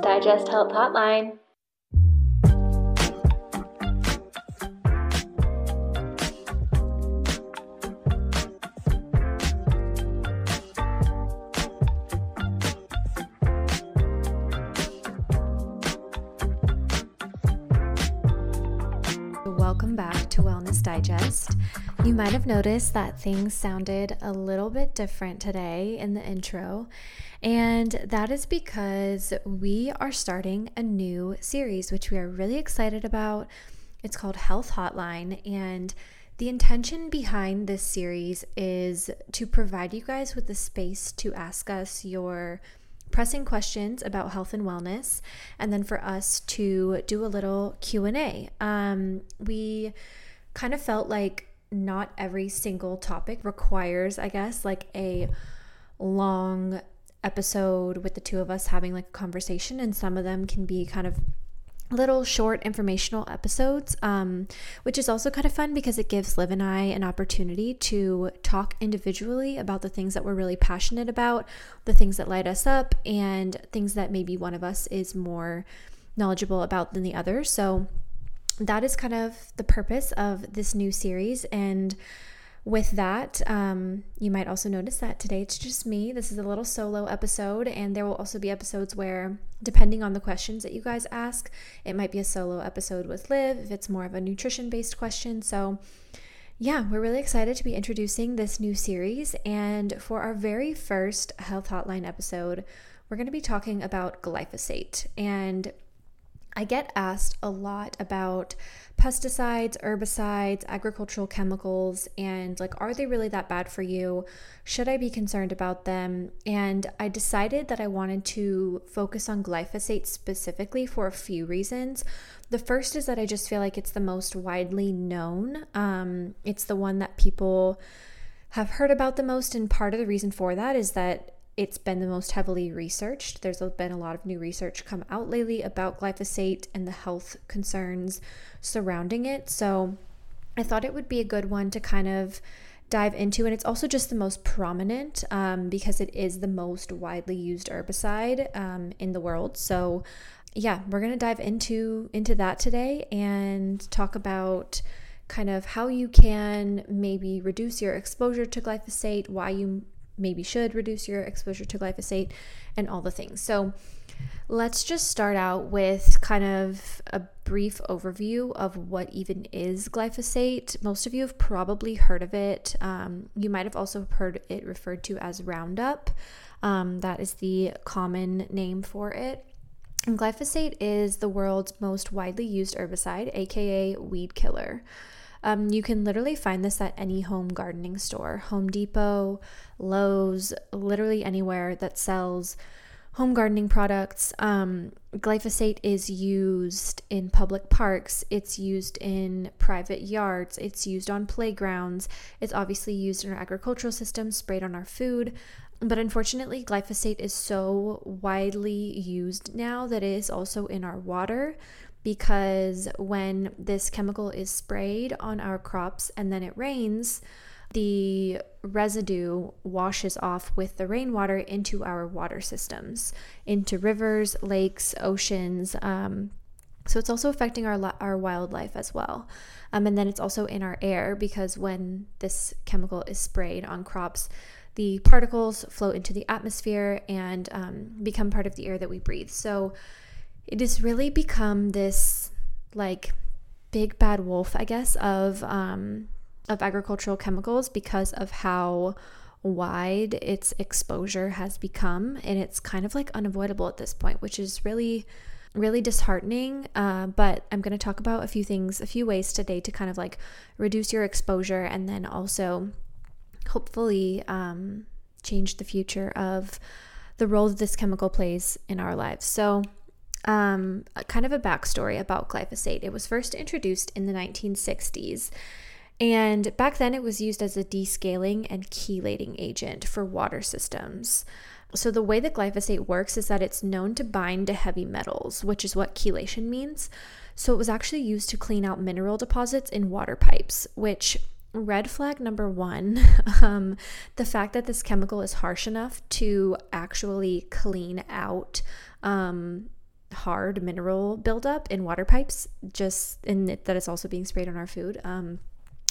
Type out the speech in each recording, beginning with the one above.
Digest Health Hotline. Welcome back to Wellness Digest. You might have noticed that things sounded a little bit different today in the intro, and that is because we are starting a new series, which we are really excited about. It's called Health Hotline, and the intention behind this series is to provide you guys with the space to ask us your pressing questions about health and wellness and then for us to do a little q&a um, we kind of felt like not every single topic requires, I guess, like a long episode with the two of us having like a conversation, and some of them can be kind of little short informational episodes, um, which is also kind of fun because it gives Liv and I an opportunity to talk individually about the things that we're really passionate about, the things that light us up, and things that maybe one of us is more knowledgeable about than the other. So, that is kind of the purpose of this new series. And with that, um, you might also notice that today it's just me. This is a little solo episode, and there will also be episodes where, depending on the questions that you guys ask, it might be a solo episode with Liv if it's more of a nutrition based question. So, yeah, we're really excited to be introducing this new series. And for our very first Health Hotline episode, we're going to be talking about glyphosate. And I get asked a lot about pesticides, herbicides, agricultural chemicals, and like, are they really that bad for you? Should I be concerned about them? And I decided that I wanted to focus on glyphosate specifically for a few reasons. The first is that I just feel like it's the most widely known, um, it's the one that people have heard about the most. And part of the reason for that is that it's been the most heavily researched. There's been a lot of new research come out lately about glyphosate and the health concerns surrounding it. So I thought it would be a good one to kind of dive into. And it's also just the most prominent um, because it is the most widely used herbicide um, in the world. So yeah, we're gonna dive into into that today and talk about kind of how you can maybe reduce your exposure to glyphosate, why you maybe should reduce your exposure to glyphosate and all the things. So, let's just start out with kind of a brief overview of what even is glyphosate. Most of you have probably heard of it. Um, you might have also heard it referred to as Roundup. Um, that is the common name for it. And glyphosate is the world's most widely used herbicide, aka weed killer. Um, you can literally find this at any home gardening store Home Depot, Lowe's, literally anywhere that sells home gardening products. Um, glyphosate is used in public parks, it's used in private yards, it's used on playgrounds, it's obviously used in our agricultural system, sprayed on our food. But unfortunately, glyphosate is so widely used now that it is also in our water because when this chemical is sprayed on our crops and then it rains, the residue washes off with the rainwater into our water systems, into rivers, lakes, oceans. Um, so it's also affecting our our wildlife as well. Um, and then it's also in our air because when this chemical is sprayed on crops, the particles float into the atmosphere and um, become part of the air that we breathe. So it has really become this like big bad wolf, I guess, of um, of agricultural chemicals because of how wide its exposure has become, and it's kind of like unavoidable at this point, which is really really disheartening. Uh, but I'm going to talk about a few things, a few ways today to kind of like reduce your exposure and then also hopefully um, change the future of the role that this chemical plays in our lives. So, um, kind of a backstory about glyphosate. It was first introduced in the 1960s. And back then, it was used as a descaling and chelating agent for water systems. So, the way that glyphosate works is that it's known to bind to heavy metals, which is what chelation means. So, it was actually used to clean out mineral deposits in water pipes, which red flag number one um, the fact that this chemical is harsh enough to actually clean out um, hard mineral buildup in water pipes, just in that it's also being sprayed on our food. Um,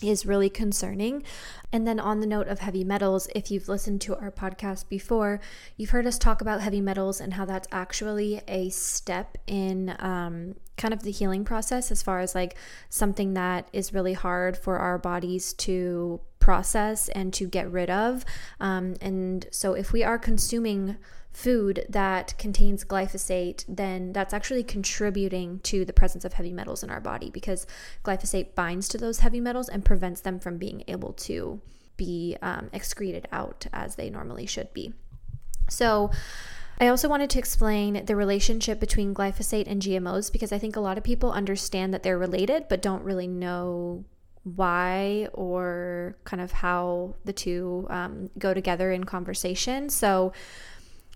is really concerning. And then, on the note of heavy metals, if you've listened to our podcast before, you've heard us talk about heavy metals and how that's actually a step in um, kind of the healing process, as far as like something that is really hard for our bodies to process and to get rid of. Um, and so, if we are consuming food that contains glyphosate, then that's actually contributing to the presence of heavy metals in our body because glyphosate binds to those heavy metals and prevents them from being able to be um, excreted out as they normally should be. So, I also wanted to explain the relationship between glyphosate and GMOs because I think a lot of people understand that they're related but don't really know why or kind of how the two um, go together in conversation. So,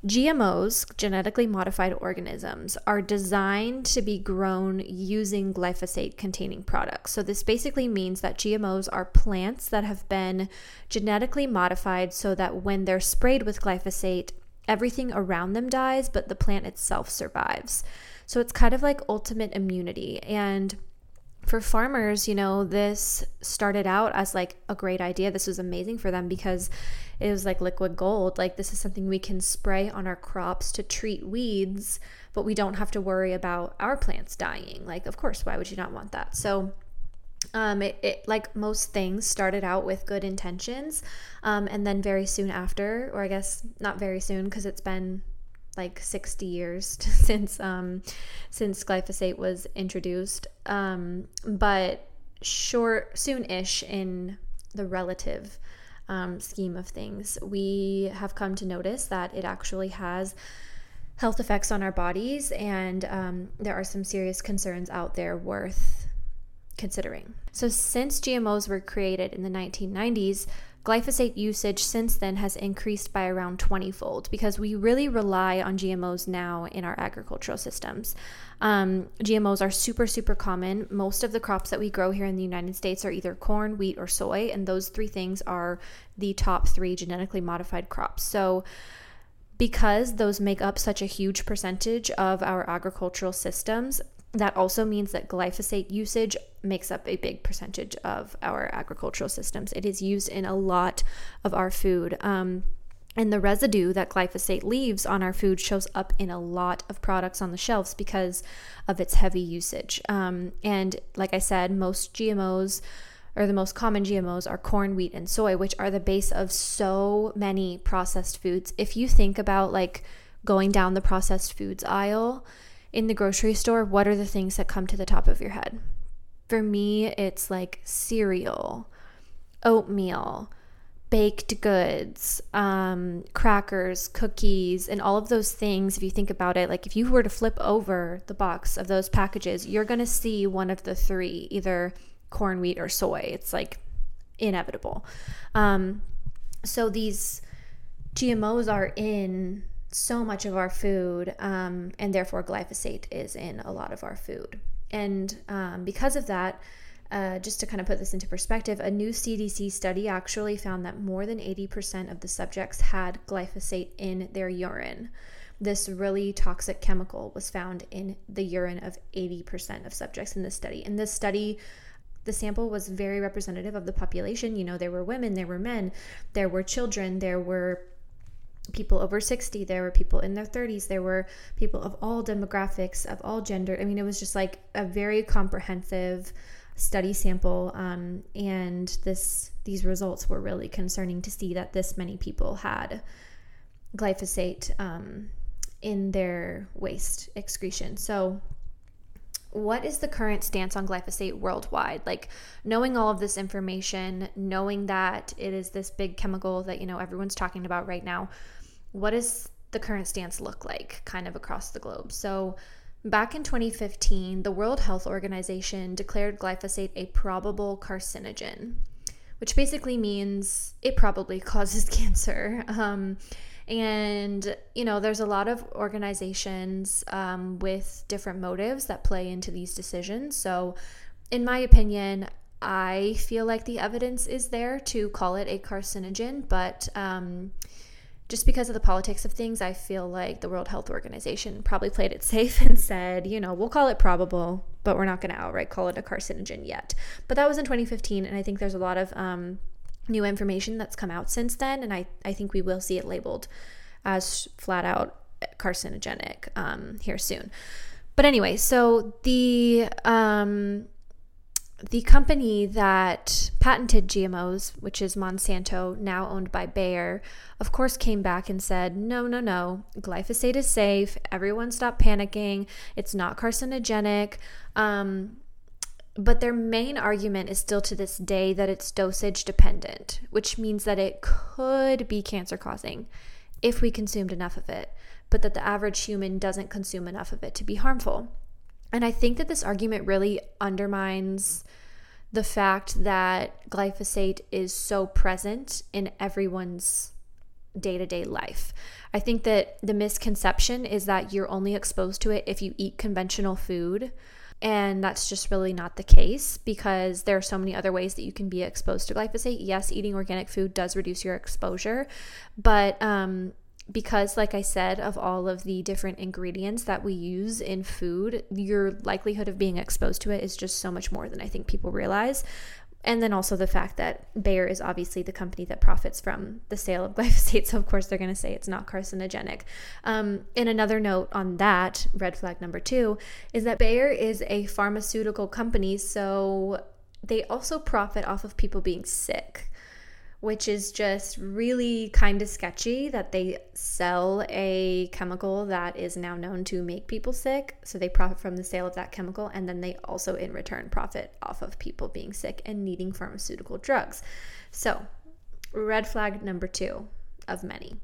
GMOs, genetically modified organisms, are designed to be grown using glyphosate containing products. So, this basically means that GMOs are plants that have been genetically modified so that when they're sprayed with glyphosate, everything around them dies, but the plant itself survives. So, it's kind of like ultimate immunity. And for farmers, you know, this started out as like a great idea. This was amazing for them because it was like liquid gold. Like, this is something we can spray on our crops to treat weeds, but we don't have to worry about our plants dying. Like, of course, why would you not want that? So, um, it, it, like most things started out with good intentions um, and then very soon after or i guess not very soon because it's been like 60 years since um, since glyphosate was introduced, um, but short soon-ish in the relative um, scheme of things, we have come to notice that it actually has health effects on our bodies, and um, there are some serious concerns out there worth considering. So, since GMOs were created in the 1990s, glyphosate usage since then has increased by around 20 fold because we really rely on GMOs now in our agricultural systems. Um, GMOs are super, super common. Most of the crops that we grow here in the United States are either corn, wheat, or soy, and those three things are the top three genetically modified crops. So, because those make up such a huge percentage of our agricultural systems, that also means that glyphosate usage makes up a big percentage of our agricultural systems. It is used in a lot of our food. Um, and the residue that glyphosate leaves on our food shows up in a lot of products on the shelves because of its heavy usage. Um, and like I said, most GMOs or the most common GMOs are corn, wheat, and soy, which are the base of so many processed foods. If you think about like going down the processed foods aisle, in the grocery store, what are the things that come to the top of your head? For me, it's like cereal, oatmeal, baked goods, um, crackers, cookies, and all of those things. If you think about it, like if you were to flip over the box of those packages, you're going to see one of the three either corn, wheat, or soy. It's like inevitable. Um, so these GMOs are in so much of our food, um, and therefore glyphosate is in a lot of our food. And um, because of that, uh, just to kind of put this into perspective, a new CDC study actually found that more than 80% of the subjects had glyphosate in their urine. This really toxic chemical was found in the urine of 80% of subjects in this study. In this study, the sample was very representative of the population. You know, there were women, there were men, there were children, there were people over 60 there were people in their 30s there were people of all demographics of all gender. I mean it was just like a very comprehensive study sample um, and this these results were really concerning to see that this many people had glyphosate um, in their waste excretion. So what is the current stance on glyphosate worldwide? Like knowing all of this information knowing that it is this big chemical that you know everyone's talking about right now what does the current stance look like kind of across the globe? So, back in 2015, the World Health Organization declared glyphosate a probable carcinogen, which basically means it probably causes cancer. Um, and, you know, there's a lot of organizations um, with different motives that play into these decisions. So, in my opinion, I feel like the evidence is there to call it a carcinogen, but um, just because of the politics of things, I feel like the World Health Organization probably played it safe and said, you know, we'll call it probable, but we're not going to outright call it a carcinogen yet. But that was in 2015, and I think there's a lot of um, new information that's come out since then, and I, I think we will see it labeled as flat out carcinogenic um, here soon. But anyway, so the um, the company that patented GMOs, which is Monsanto, now owned by Bayer, of course came back and said, no, no, no, glyphosate is safe. Everyone stop panicking. It's not carcinogenic. Um, but their main argument is still to this day that it's dosage dependent, which means that it could be cancer causing if we consumed enough of it, but that the average human doesn't consume enough of it to be harmful. And I think that this argument really undermines the fact that glyphosate is so present in everyone's day to day life. I think that the misconception is that you're only exposed to it if you eat conventional food. And that's just really not the case because there are so many other ways that you can be exposed to glyphosate. Yes, eating organic food does reduce your exposure, but um, because, like I said, of all of the different ingredients that we use in food, your likelihood of being exposed to it is just so much more than I think people realize. And then also the fact that Bayer is obviously the company that profits from the sale of glyphosate. So, of course, they're going to say it's not carcinogenic. Um, and another note on that, red flag number two, is that Bayer is a pharmaceutical company. So, they also profit off of people being sick which is just really kind of sketchy that they sell a chemical that is now known to make people sick. So they profit from the sale of that chemical, and then they also, in return, profit off of people being sick and needing pharmaceutical drugs. So, red flag number two of many.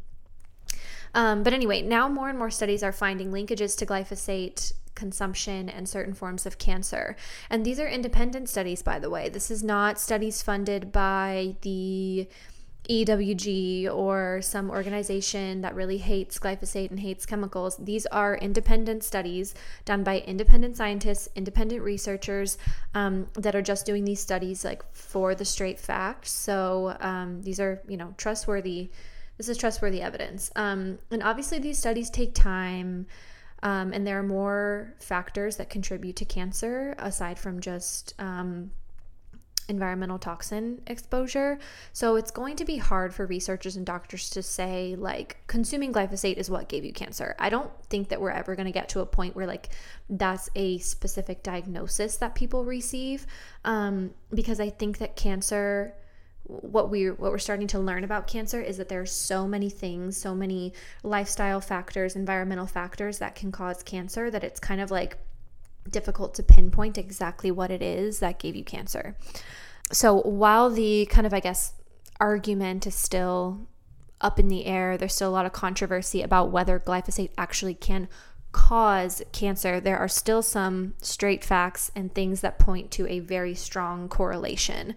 Um, but anyway, now more and more studies are finding linkages to glyphosate consumption and certain forms of cancer. And these are independent studies, by the way. This is not studies funded by the EWG or some organization that really hates glyphosate and hates chemicals. These are independent studies done by independent scientists, independent researchers um, that are just doing these studies like for the straight facts. So um, these are, you know, trustworthy. This is trustworthy evidence. Um, and obviously, these studies take time. Um, and there are more factors that contribute to cancer aside from just um, environmental toxin exposure. So it's going to be hard for researchers and doctors to say, like, consuming glyphosate is what gave you cancer. I don't think that we're ever going to get to a point where, like, that's a specific diagnosis that people receive um, because I think that cancer what we what we're starting to learn about cancer is that there are so many things, so many lifestyle factors, environmental factors that can cause cancer that it's kind of like difficult to pinpoint exactly what it is that gave you cancer. So while the kind of I guess argument is still up in the air, there's still a lot of controversy about whether glyphosate actually can cause cancer, there are still some straight facts and things that point to a very strong correlation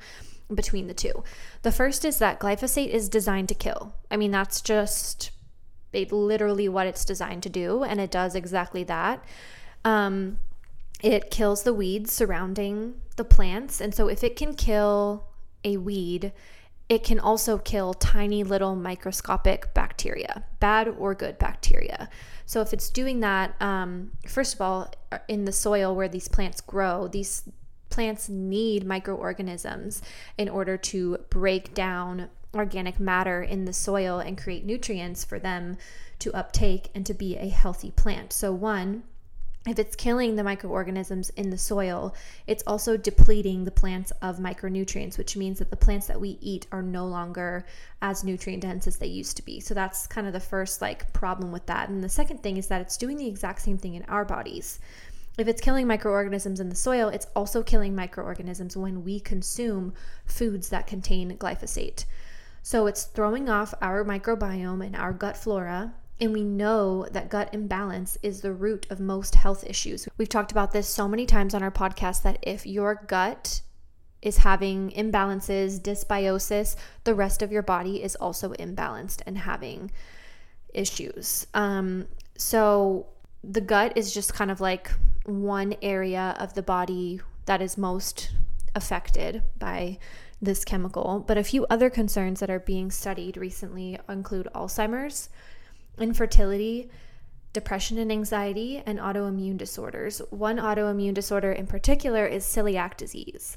between the two. The first is that glyphosate is designed to kill. I mean, that's just it, literally what it's designed to do, and it does exactly that. Um, it kills the weeds surrounding the plants. And so, if it can kill a weed, it can also kill tiny little microscopic bacteria, bad or good bacteria. So, if it's doing that, um, first of all, in the soil where these plants grow, these plants need microorganisms in order to break down organic matter in the soil and create nutrients for them to uptake and to be a healthy plant. So, one, if it's killing the microorganisms in the soil, it's also depleting the plants of micronutrients, which means that the plants that we eat are no longer as nutrient dense as they used to be. So that's kind of the first like problem with that. And the second thing is that it's doing the exact same thing in our bodies. If it's killing microorganisms in the soil, it's also killing microorganisms when we consume foods that contain glyphosate. So it's throwing off our microbiome and our gut flora. And we know that gut imbalance is the root of most health issues. We've talked about this so many times on our podcast that if your gut is having imbalances, dysbiosis, the rest of your body is also imbalanced and having issues. Um, so the gut is just kind of like one area of the body that is most affected by this chemical. But a few other concerns that are being studied recently include Alzheimer's, infertility, depression and anxiety, and autoimmune disorders. One autoimmune disorder in particular is celiac disease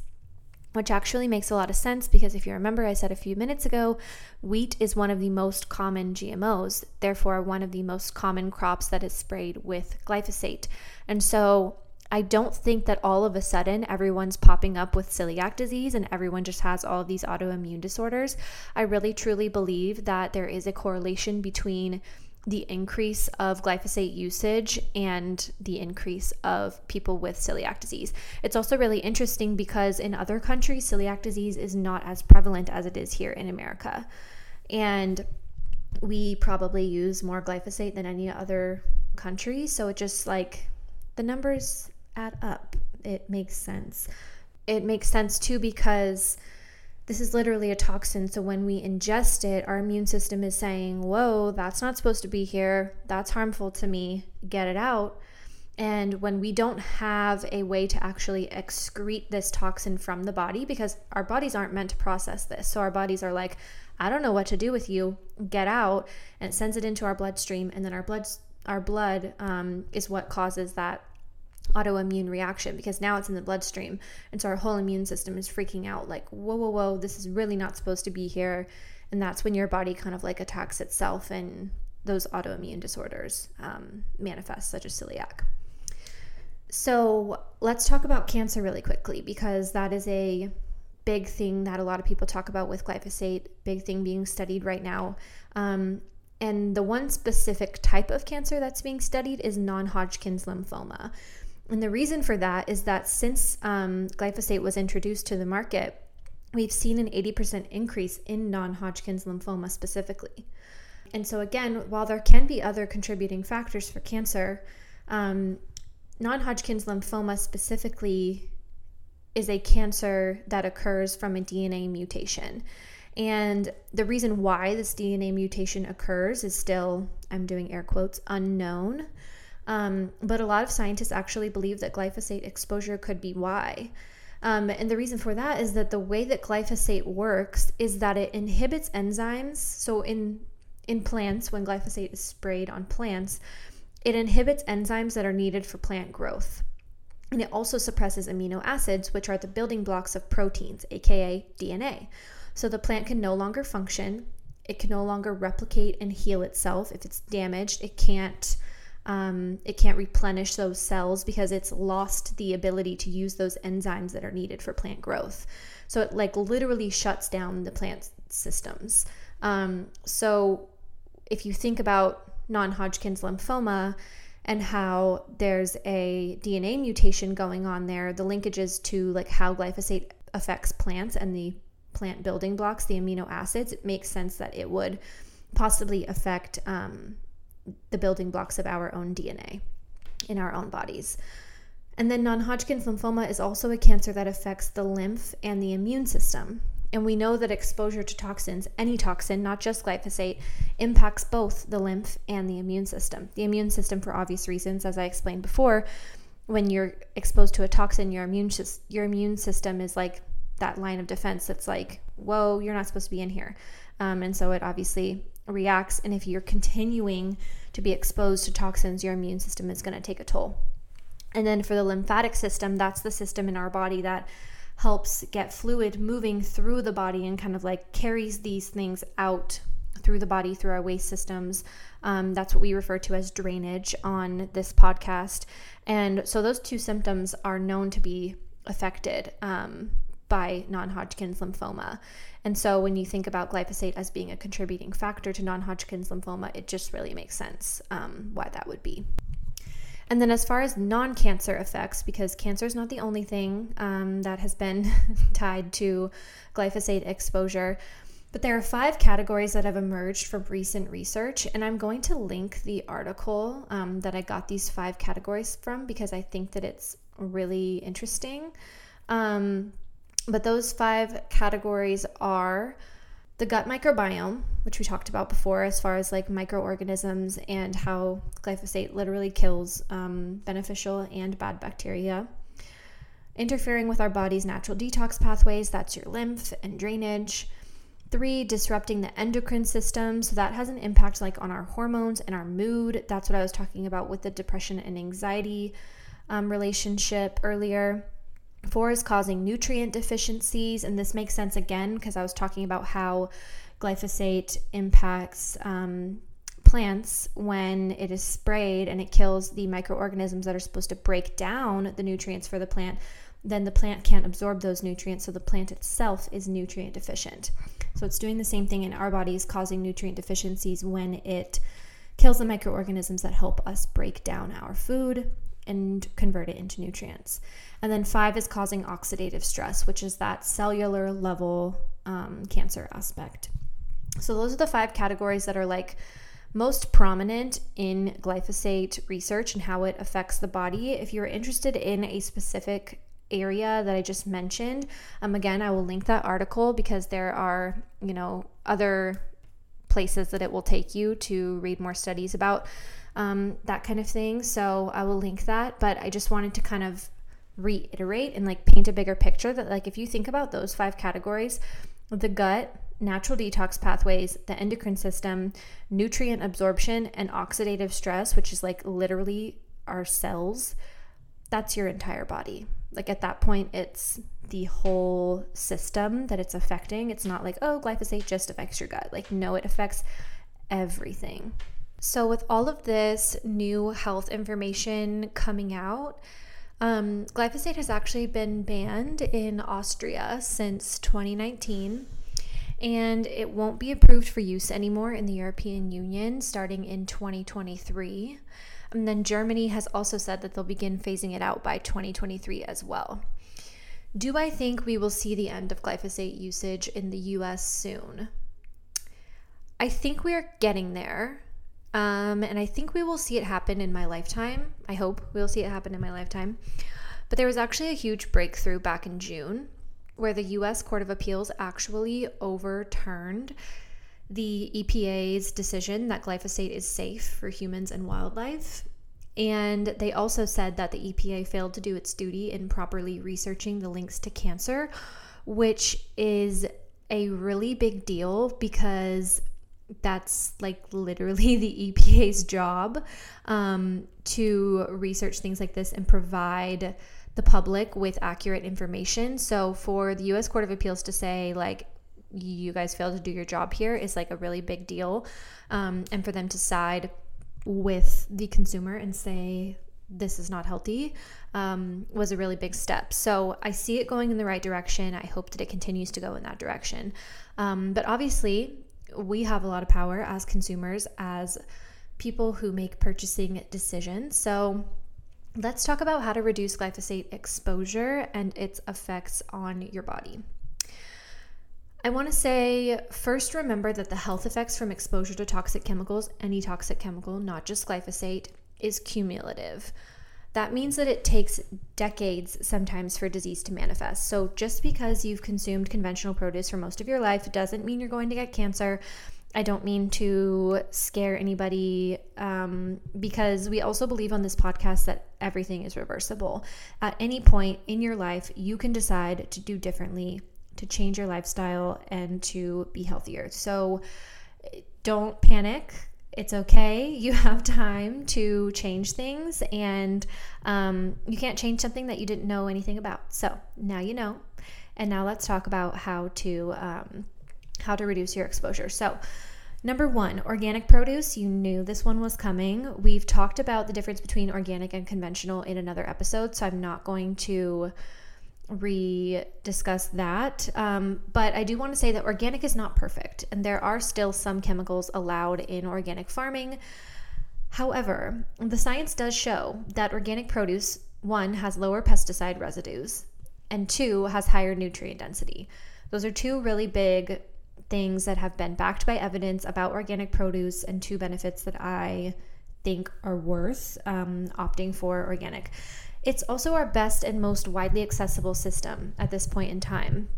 which actually makes a lot of sense because if you remember, I said a few minutes ago, wheat is one of the most common GMOs, therefore, one of the most common crops that is sprayed with glyphosate. And so, I don't think that all of a sudden everyone's popping up with celiac disease and everyone just has all of these autoimmune disorders. I really truly believe that there is a correlation between the increase of glyphosate usage and the increase of people with celiac disease. It's also really interesting because in other countries, celiac disease is not as prevalent as it is here in America. And we probably use more glyphosate than any other country. So it just like the numbers add up. It makes sense. It makes sense too because this is literally a toxin. So when we ingest it, our immune system is saying, Whoa, that's not supposed to be here. That's harmful to me. Get it out. And when we don't have a way to actually excrete this toxin from the body, because our bodies aren't meant to process this. So our bodies are like, I don't know what to do with you. Get out. And it sends it into our bloodstream. And then our blood, our blood um, is what causes that autoimmune reaction because now it's in the bloodstream. And so our whole immune system is freaking out like, whoa, whoa, whoa, this is really not supposed to be here. And that's when your body kind of like attacks itself and those autoimmune disorders um, manifest, such as celiac. So let's talk about cancer really quickly because that is a big thing that a lot of people talk about with glyphosate, big thing being studied right now. Um, and the one specific type of cancer that's being studied is non Hodgkin's lymphoma. And the reason for that is that since um, glyphosate was introduced to the market, we've seen an 80% increase in non Hodgkin's lymphoma specifically. And so, again, while there can be other contributing factors for cancer, um, non Hodgkin's lymphoma specifically is a cancer that occurs from a DNA mutation. And the reason why this DNA mutation occurs is still, I'm doing air quotes, unknown. Um, but a lot of scientists actually believe that glyphosate exposure could be why. Um, and the reason for that is that the way that glyphosate works is that it inhibits enzymes. So in in plants, when glyphosate is sprayed on plants, it inhibits enzymes that are needed for plant growth. And it also suppresses amino acids, which are the building blocks of proteins, aka DNA. So the plant can no longer function. It can no longer replicate and heal itself. If it's damaged, it can't um, it can't replenish those cells because it's lost the ability to use those enzymes that are needed for plant growth. So it like literally shuts down the plant systems. Um, so if you think about non Hodgkin's lymphoma and how there's a DNA mutation going on there, the linkages to like how glyphosate affects plants and the plant building blocks, the amino acids, it makes sense that it would possibly affect um, the building blocks of our own DNA in our own bodies. And then non Hodgkin's lymphoma is also a cancer that affects the lymph and the immune system. And we know that exposure to toxins, any toxin, not just glyphosate, impacts both the lymph and the immune system. The immune system, for obvious reasons, as I explained before, when you're exposed to a toxin, your immune your immune system is like that line of defense that's like, whoa, you're not supposed to be in here. Um, and so it obviously reacts. And if you're continuing to be exposed to toxins, your immune system is going to take a toll. And then for the lymphatic system, that's the system in our body that helps get fluid moving through the body and kind of like carries these things out through the body through our waste systems. Um, that's what we refer to as drainage on this podcast. And so those two symptoms are known to be affected um, by non Hodgkin's lymphoma. And so when you think about glyphosate as being a contributing factor to non Hodgkin's lymphoma, it just really makes sense um, why that would be. And then, as far as non cancer effects, because cancer is not the only thing um, that has been tied to glyphosate exposure, but there are five categories that have emerged from recent research. And I'm going to link the article um, that I got these five categories from because I think that it's really interesting. Um, but those five categories are the gut microbiome, which we talked about before, as far as like microorganisms and how glyphosate literally kills um, beneficial and bad bacteria. interfering with our body's natural detox pathways, that's your lymph and drainage. Three, disrupting the endocrine system. So that has an impact like on our hormones and our mood. That's what I was talking about with the depression and anxiety um, relationship earlier. Four is causing nutrient deficiencies. And this makes sense again because I was talking about how glyphosate impacts um, plants when it is sprayed and it kills the microorganisms that are supposed to break down the nutrients for the plant then the plant can't absorb those nutrients, so the plant itself is nutrient deficient. So it's doing the same thing in our bodies, causing nutrient deficiencies when it kills the microorganisms that help us break down our food and convert it into nutrients. And then five is causing oxidative stress, which is that cellular level um, cancer aspect. So those are the five categories that are like most prominent in glyphosate research and how it affects the body. If you're interested in a specific area that I just mentioned, um, again, I will link that article because there are, you know, other places that it will take you to read more studies about um, that kind of thing. So I will link that. But I just wanted to kind of reiterate and like paint a bigger picture that, like, if you think about those five categories, the gut, natural detox pathways, the endocrine system, nutrient absorption, and oxidative stress, which is like literally our cells, that's your entire body. Like at that point, it's the whole system that it's affecting. It's not like, oh, glyphosate just affects your gut. Like, no, it affects everything. So, with all of this new health information coming out, um, glyphosate has actually been banned in Austria since 2019, and it won't be approved for use anymore in the European Union starting in 2023. And then Germany has also said that they'll begin phasing it out by 2023 as well. Do I think we will see the end of glyphosate usage in the US soon? I think we are getting there. Um, and I think we will see it happen in my lifetime. I hope we'll see it happen in my lifetime. But there was actually a huge breakthrough back in June where the US Court of Appeals actually overturned the EPA's decision that glyphosate is safe for humans and wildlife. And they also said that the EPA failed to do its duty in properly researching the links to cancer, which is a really big deal because that's like literally the EPA's job um, to research things like this and provide the public with accurate information. So for the US Court of Appeals to say, like, you guys failed to do your job here is like a really big deal. Um, and for them to side with the consumer and say, this is not healthy um, was a really big step. So I see it going in the right direction. I hope that it continues to go in that direction. Um, but obviously, we have a lot of power as consumers, as people who make purchasing decisions. So let's talk about how to reduce glyphosate exposure and its effects on your body. I want to say first remember that the health effects from exposure to toxic chemicals, any toxic chemical, not just glyphosate, is cumulative. That means that it takes decades sometimes for disease to manifest. So just because you've consumed conventional produce for most of your life doesn't mean you're going to get cancer. I don't mean to scare anybody um, because we also believe on this podcast that everything is reversible. At any point in your life, you can decide to do differently to change your lifestyle and to be healthier. So don't panic. It's okay. You have time to change things, and um, you can't change something that you didn't know anything about. So now you know. And now let's talk about how to um, how to reduce your exposure. So. Number one, organic produce. You knew this one was coming. We've talked about the difference between organic and conventional in another episode, so I'm not going to re discuss that. Um, but I do want to say that organic is not perfect, and there are still some chemicals allowed in organic farming. However, the science does show that organic produce, one, has lower pesticide residues, and two, has higher nutrient density. Those are two really big things that have been backed by evidence about organic produce, and two benefits that I think are worth um, opting for organic. It's also our best and most widely accessible system at this point in time,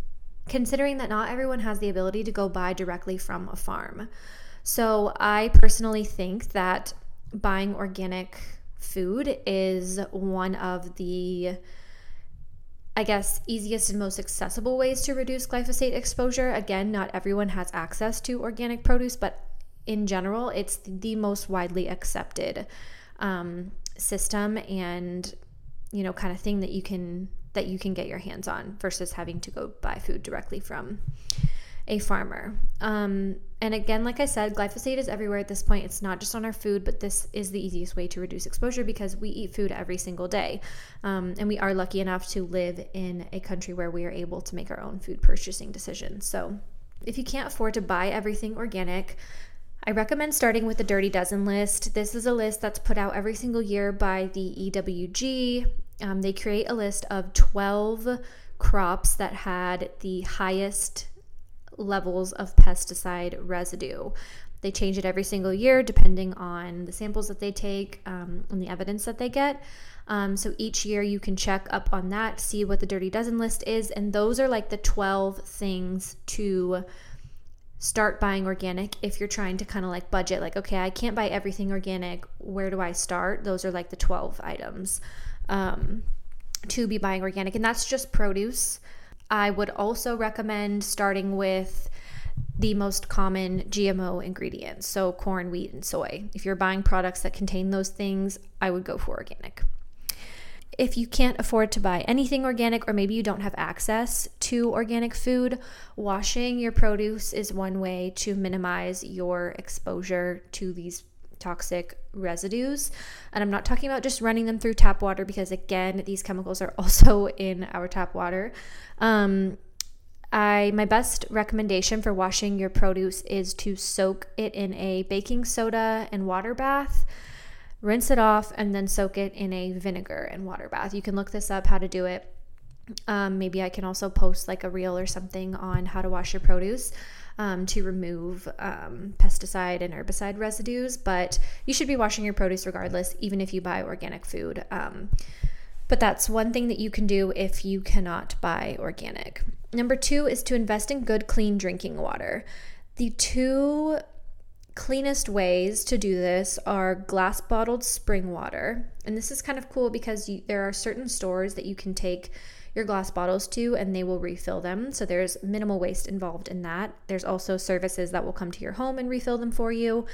considering that not everyone has the ability to go buy directly from a farm. So, I personally think that buying organic food is one of the I guess, easiest and most accessible ways to reduce glyphosate exposure. Again, not everyone has access to organic produce, but in general, it's the most widely accepted um, system and you know kind of thing that you can that you can get your hands on versus having to go buy food directly from a farmer. Um, and again, like I said, glyphosate is everywhere at this point. It's not just on our food, but this is the easiest way to reduce exposure because we eat food every single day. Um, and we are lucky enough to live in a country where we are able to make our own food purchasing decisions. So if you can't afford to buy everything organic, I recommend starting with the Dirty Dozen list. This is a list that's put out every single year by the EWG. Um, they create a list of 12 crops that had the highest levels of pesticide residue. They change it every single year depending on the samples that they take um, and the evidence that they get. Um, so each year you can check up on that, see what the Dirty Dozen list is, and those are like the 12 things to start buying organic if you're trying to kind of like budget like okay i can't buy everything organic where do i start those are like the 12 items um, to be buying organic and that's just produce I would also recommend starting with the most common GMO ingredients, so corn, wheat, and soy. If you're buying products that contain those things, I would go for organic. If you can't afford to buy anything organic, or maybe you don't have access to organic food, washing your produce is one way to minimize your exposure to these toxic residues. And I'm not talking about just running them through tap water because, again, these chemicals are also in our tap water. Um, I my best recommendation for washing your produce is to soak it in a baking soda and water bath. Rinse it off and then soak it in a vinegar and water bath. You can look this up how to do it. Um, maybe I can also post like a reel or something on how to wash your produce um, to remove um, pesticide and herbicide residues, but you should be washing your produce regardless, even if you buy organic food. Um, but that's one thing that you can do if you cannot buy organic. Number two is to invest in good, clean drinking water. The two cleanest ways to do this are glass bottled spring water. And this is kind of cool because you, there are certain stores that you can take your glass bottles to and they will refill them. So there's minimal waste involved in that. There's also services that will come to your home and refill them for you.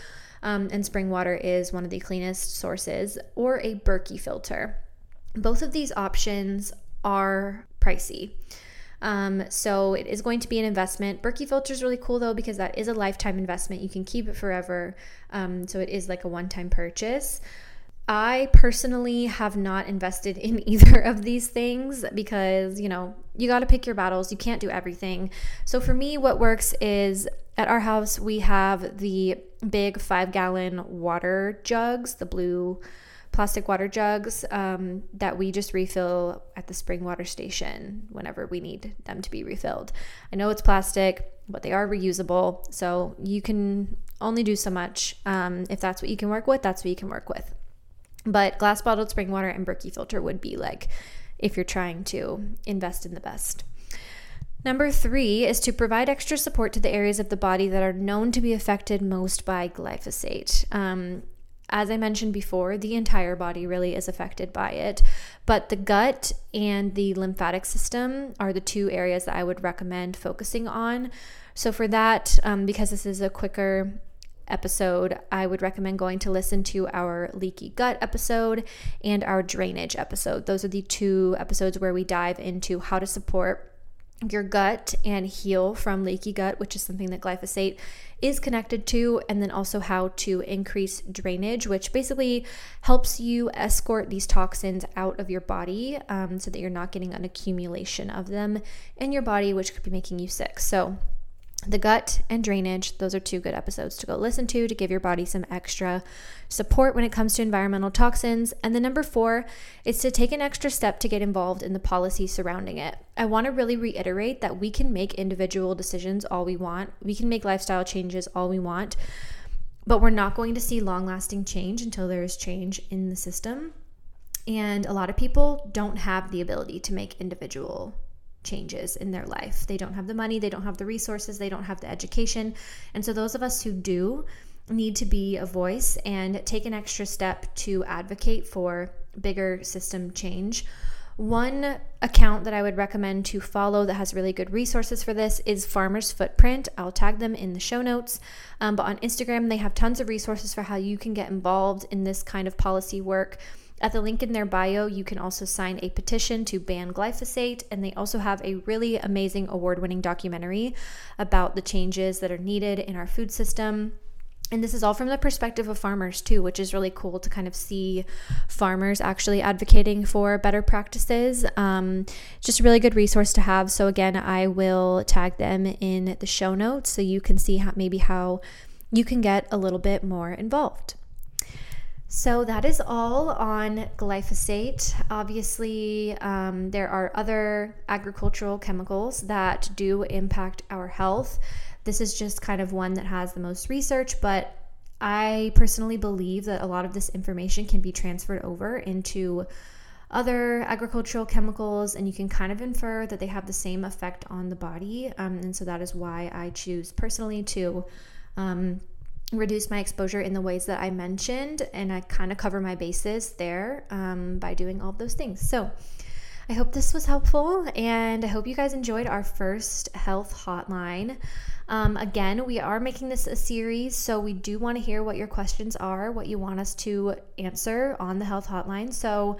Um, and spring water is one of the cleanest sources, or a Berkey filter. Both of these options are pricey. Um, so it is going to be an investment. Berkey filter is really cool though because that is a lifetime investment. You can keep it forever. Um, so it is like a one time purchase. I personally have not invested in either of these things because, you know, you got to pick your battles. You can't do everything. So for me, what works is at our house, we have the big five gallon water jugs, the blue plastic water jugs um, that we just refill at the spring water station whenever we need them to be refilled. I know it's plastic, but they are reusable. So you can only do so much. Um, if that's what you can work with, that's what you can work with. But glass bottled spring water and Berkey filter would be like if you're trying to invest in the best. Number three is to provide extra support to the areas of the body that are known to be affected most by glyphosate. Um, as I mentioned before, the entire body really is affected by it, but the gut and the lymphatic system are the two areas that I would recommend focusing on. So, for that, um, because this is a quicker episode, I would recommend going to listen to our leaky gut episode and our drainage episode. Those are the two episodes where we dive into how to support your gut and heal from leaky gut, which is something that glyphosate is connected to, and then also how to increase drainage, which basically helps you escort these toxins out of your body um, so that you're not getting an accumulation of them in your body, which could be making you sick. So, the gut and drainage, those are two good episodes to go listen to to give your body some extra support when it comes to environmental toxins. And the number four is to take an extra step to get involved in the policy surrounding it. I want to really reiterate that we can make individual decisions all we want, we can make lifestyle changes all we want, but we're not going to see long lasting change until there is change in the system. And a lot of people don't have the ability to make individual changes in their life. They don't have the money, they don't have the resources, they don't have the education. And so, those of us who do need to be a voice and take an extra step to advocate for bigger system change. One account that I would recommend to follow that has really good resources for this is Farmer's Footprint. I'll tag them in the show notes. Um, but on Instagram, they have tons of resources for how you can get involved in this kind of policy work. At the link in their bio, you can also sign a petition to ban glyphosate, and they also have a really amazing award winning documentary about the changes that are needed in our food system. And this is all from the perspective of farmers, too, which is really cool to kind of see farmers actually advocating for better practices. Um, just a really good resource to have. So, again, I will tag them in the show notes so you can see how, maybe how you can get a little bit more involved. So that is all on glyphosate. Obviously, um, there are other agricultural chemicals that do impact our health. This is just kind of one that has the most research, but I personally believe that a lot of this information can be transferred over into other agricultural chemicals, and you can kind of infer that they have the same effect on the body. Um, and so that is why I choose personally to. Um, reduce my exposure in the ways that I mentioned, and I kind of cover my bases there um, by doing all those things. So, I hope this was helpful, and I hope you guys enjoyed our first health hotline. Um, again, we are making this a series, so we do want to hear what your questions are, what you want us to answer on the health hotline. So,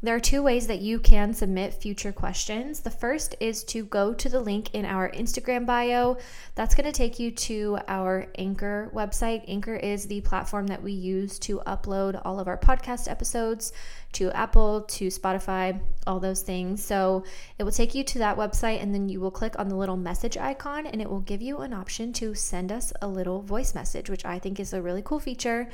there are two ways that you can submit future questions. The first is to go to the link in our Instagram bio. That's going to take you to our Anchor website. Anchor is the platform that we use to upload all of our podcast episodes to Apple, to Spotify, all those things. So it will take you to that website, and then you will click on the little message icon, and it will give you an option to send us a little voice message, which I think is a really cool feature.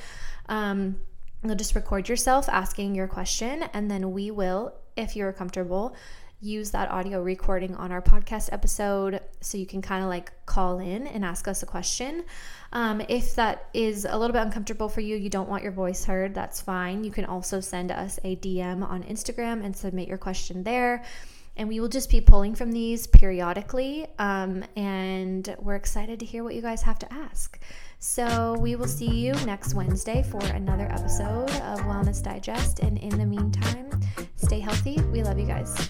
Um, You'll just record yourself asking your question, and then we will, if you're comfortable, use that audio recording on our podcast episode so you can kind of like call in and ask us a question. Um, if that is a little bit uncomfortable for you, you don't want your voice heard, that's fine. You can also send us a DM on Instagram and submit your question there. And we will just be pulling from these periodically. Um, and we're excited to hear what you guys have to ask. So we will see you next Wednesday for another episode of Wellness Digest. And in the meantime, stay healthy. We love you guys.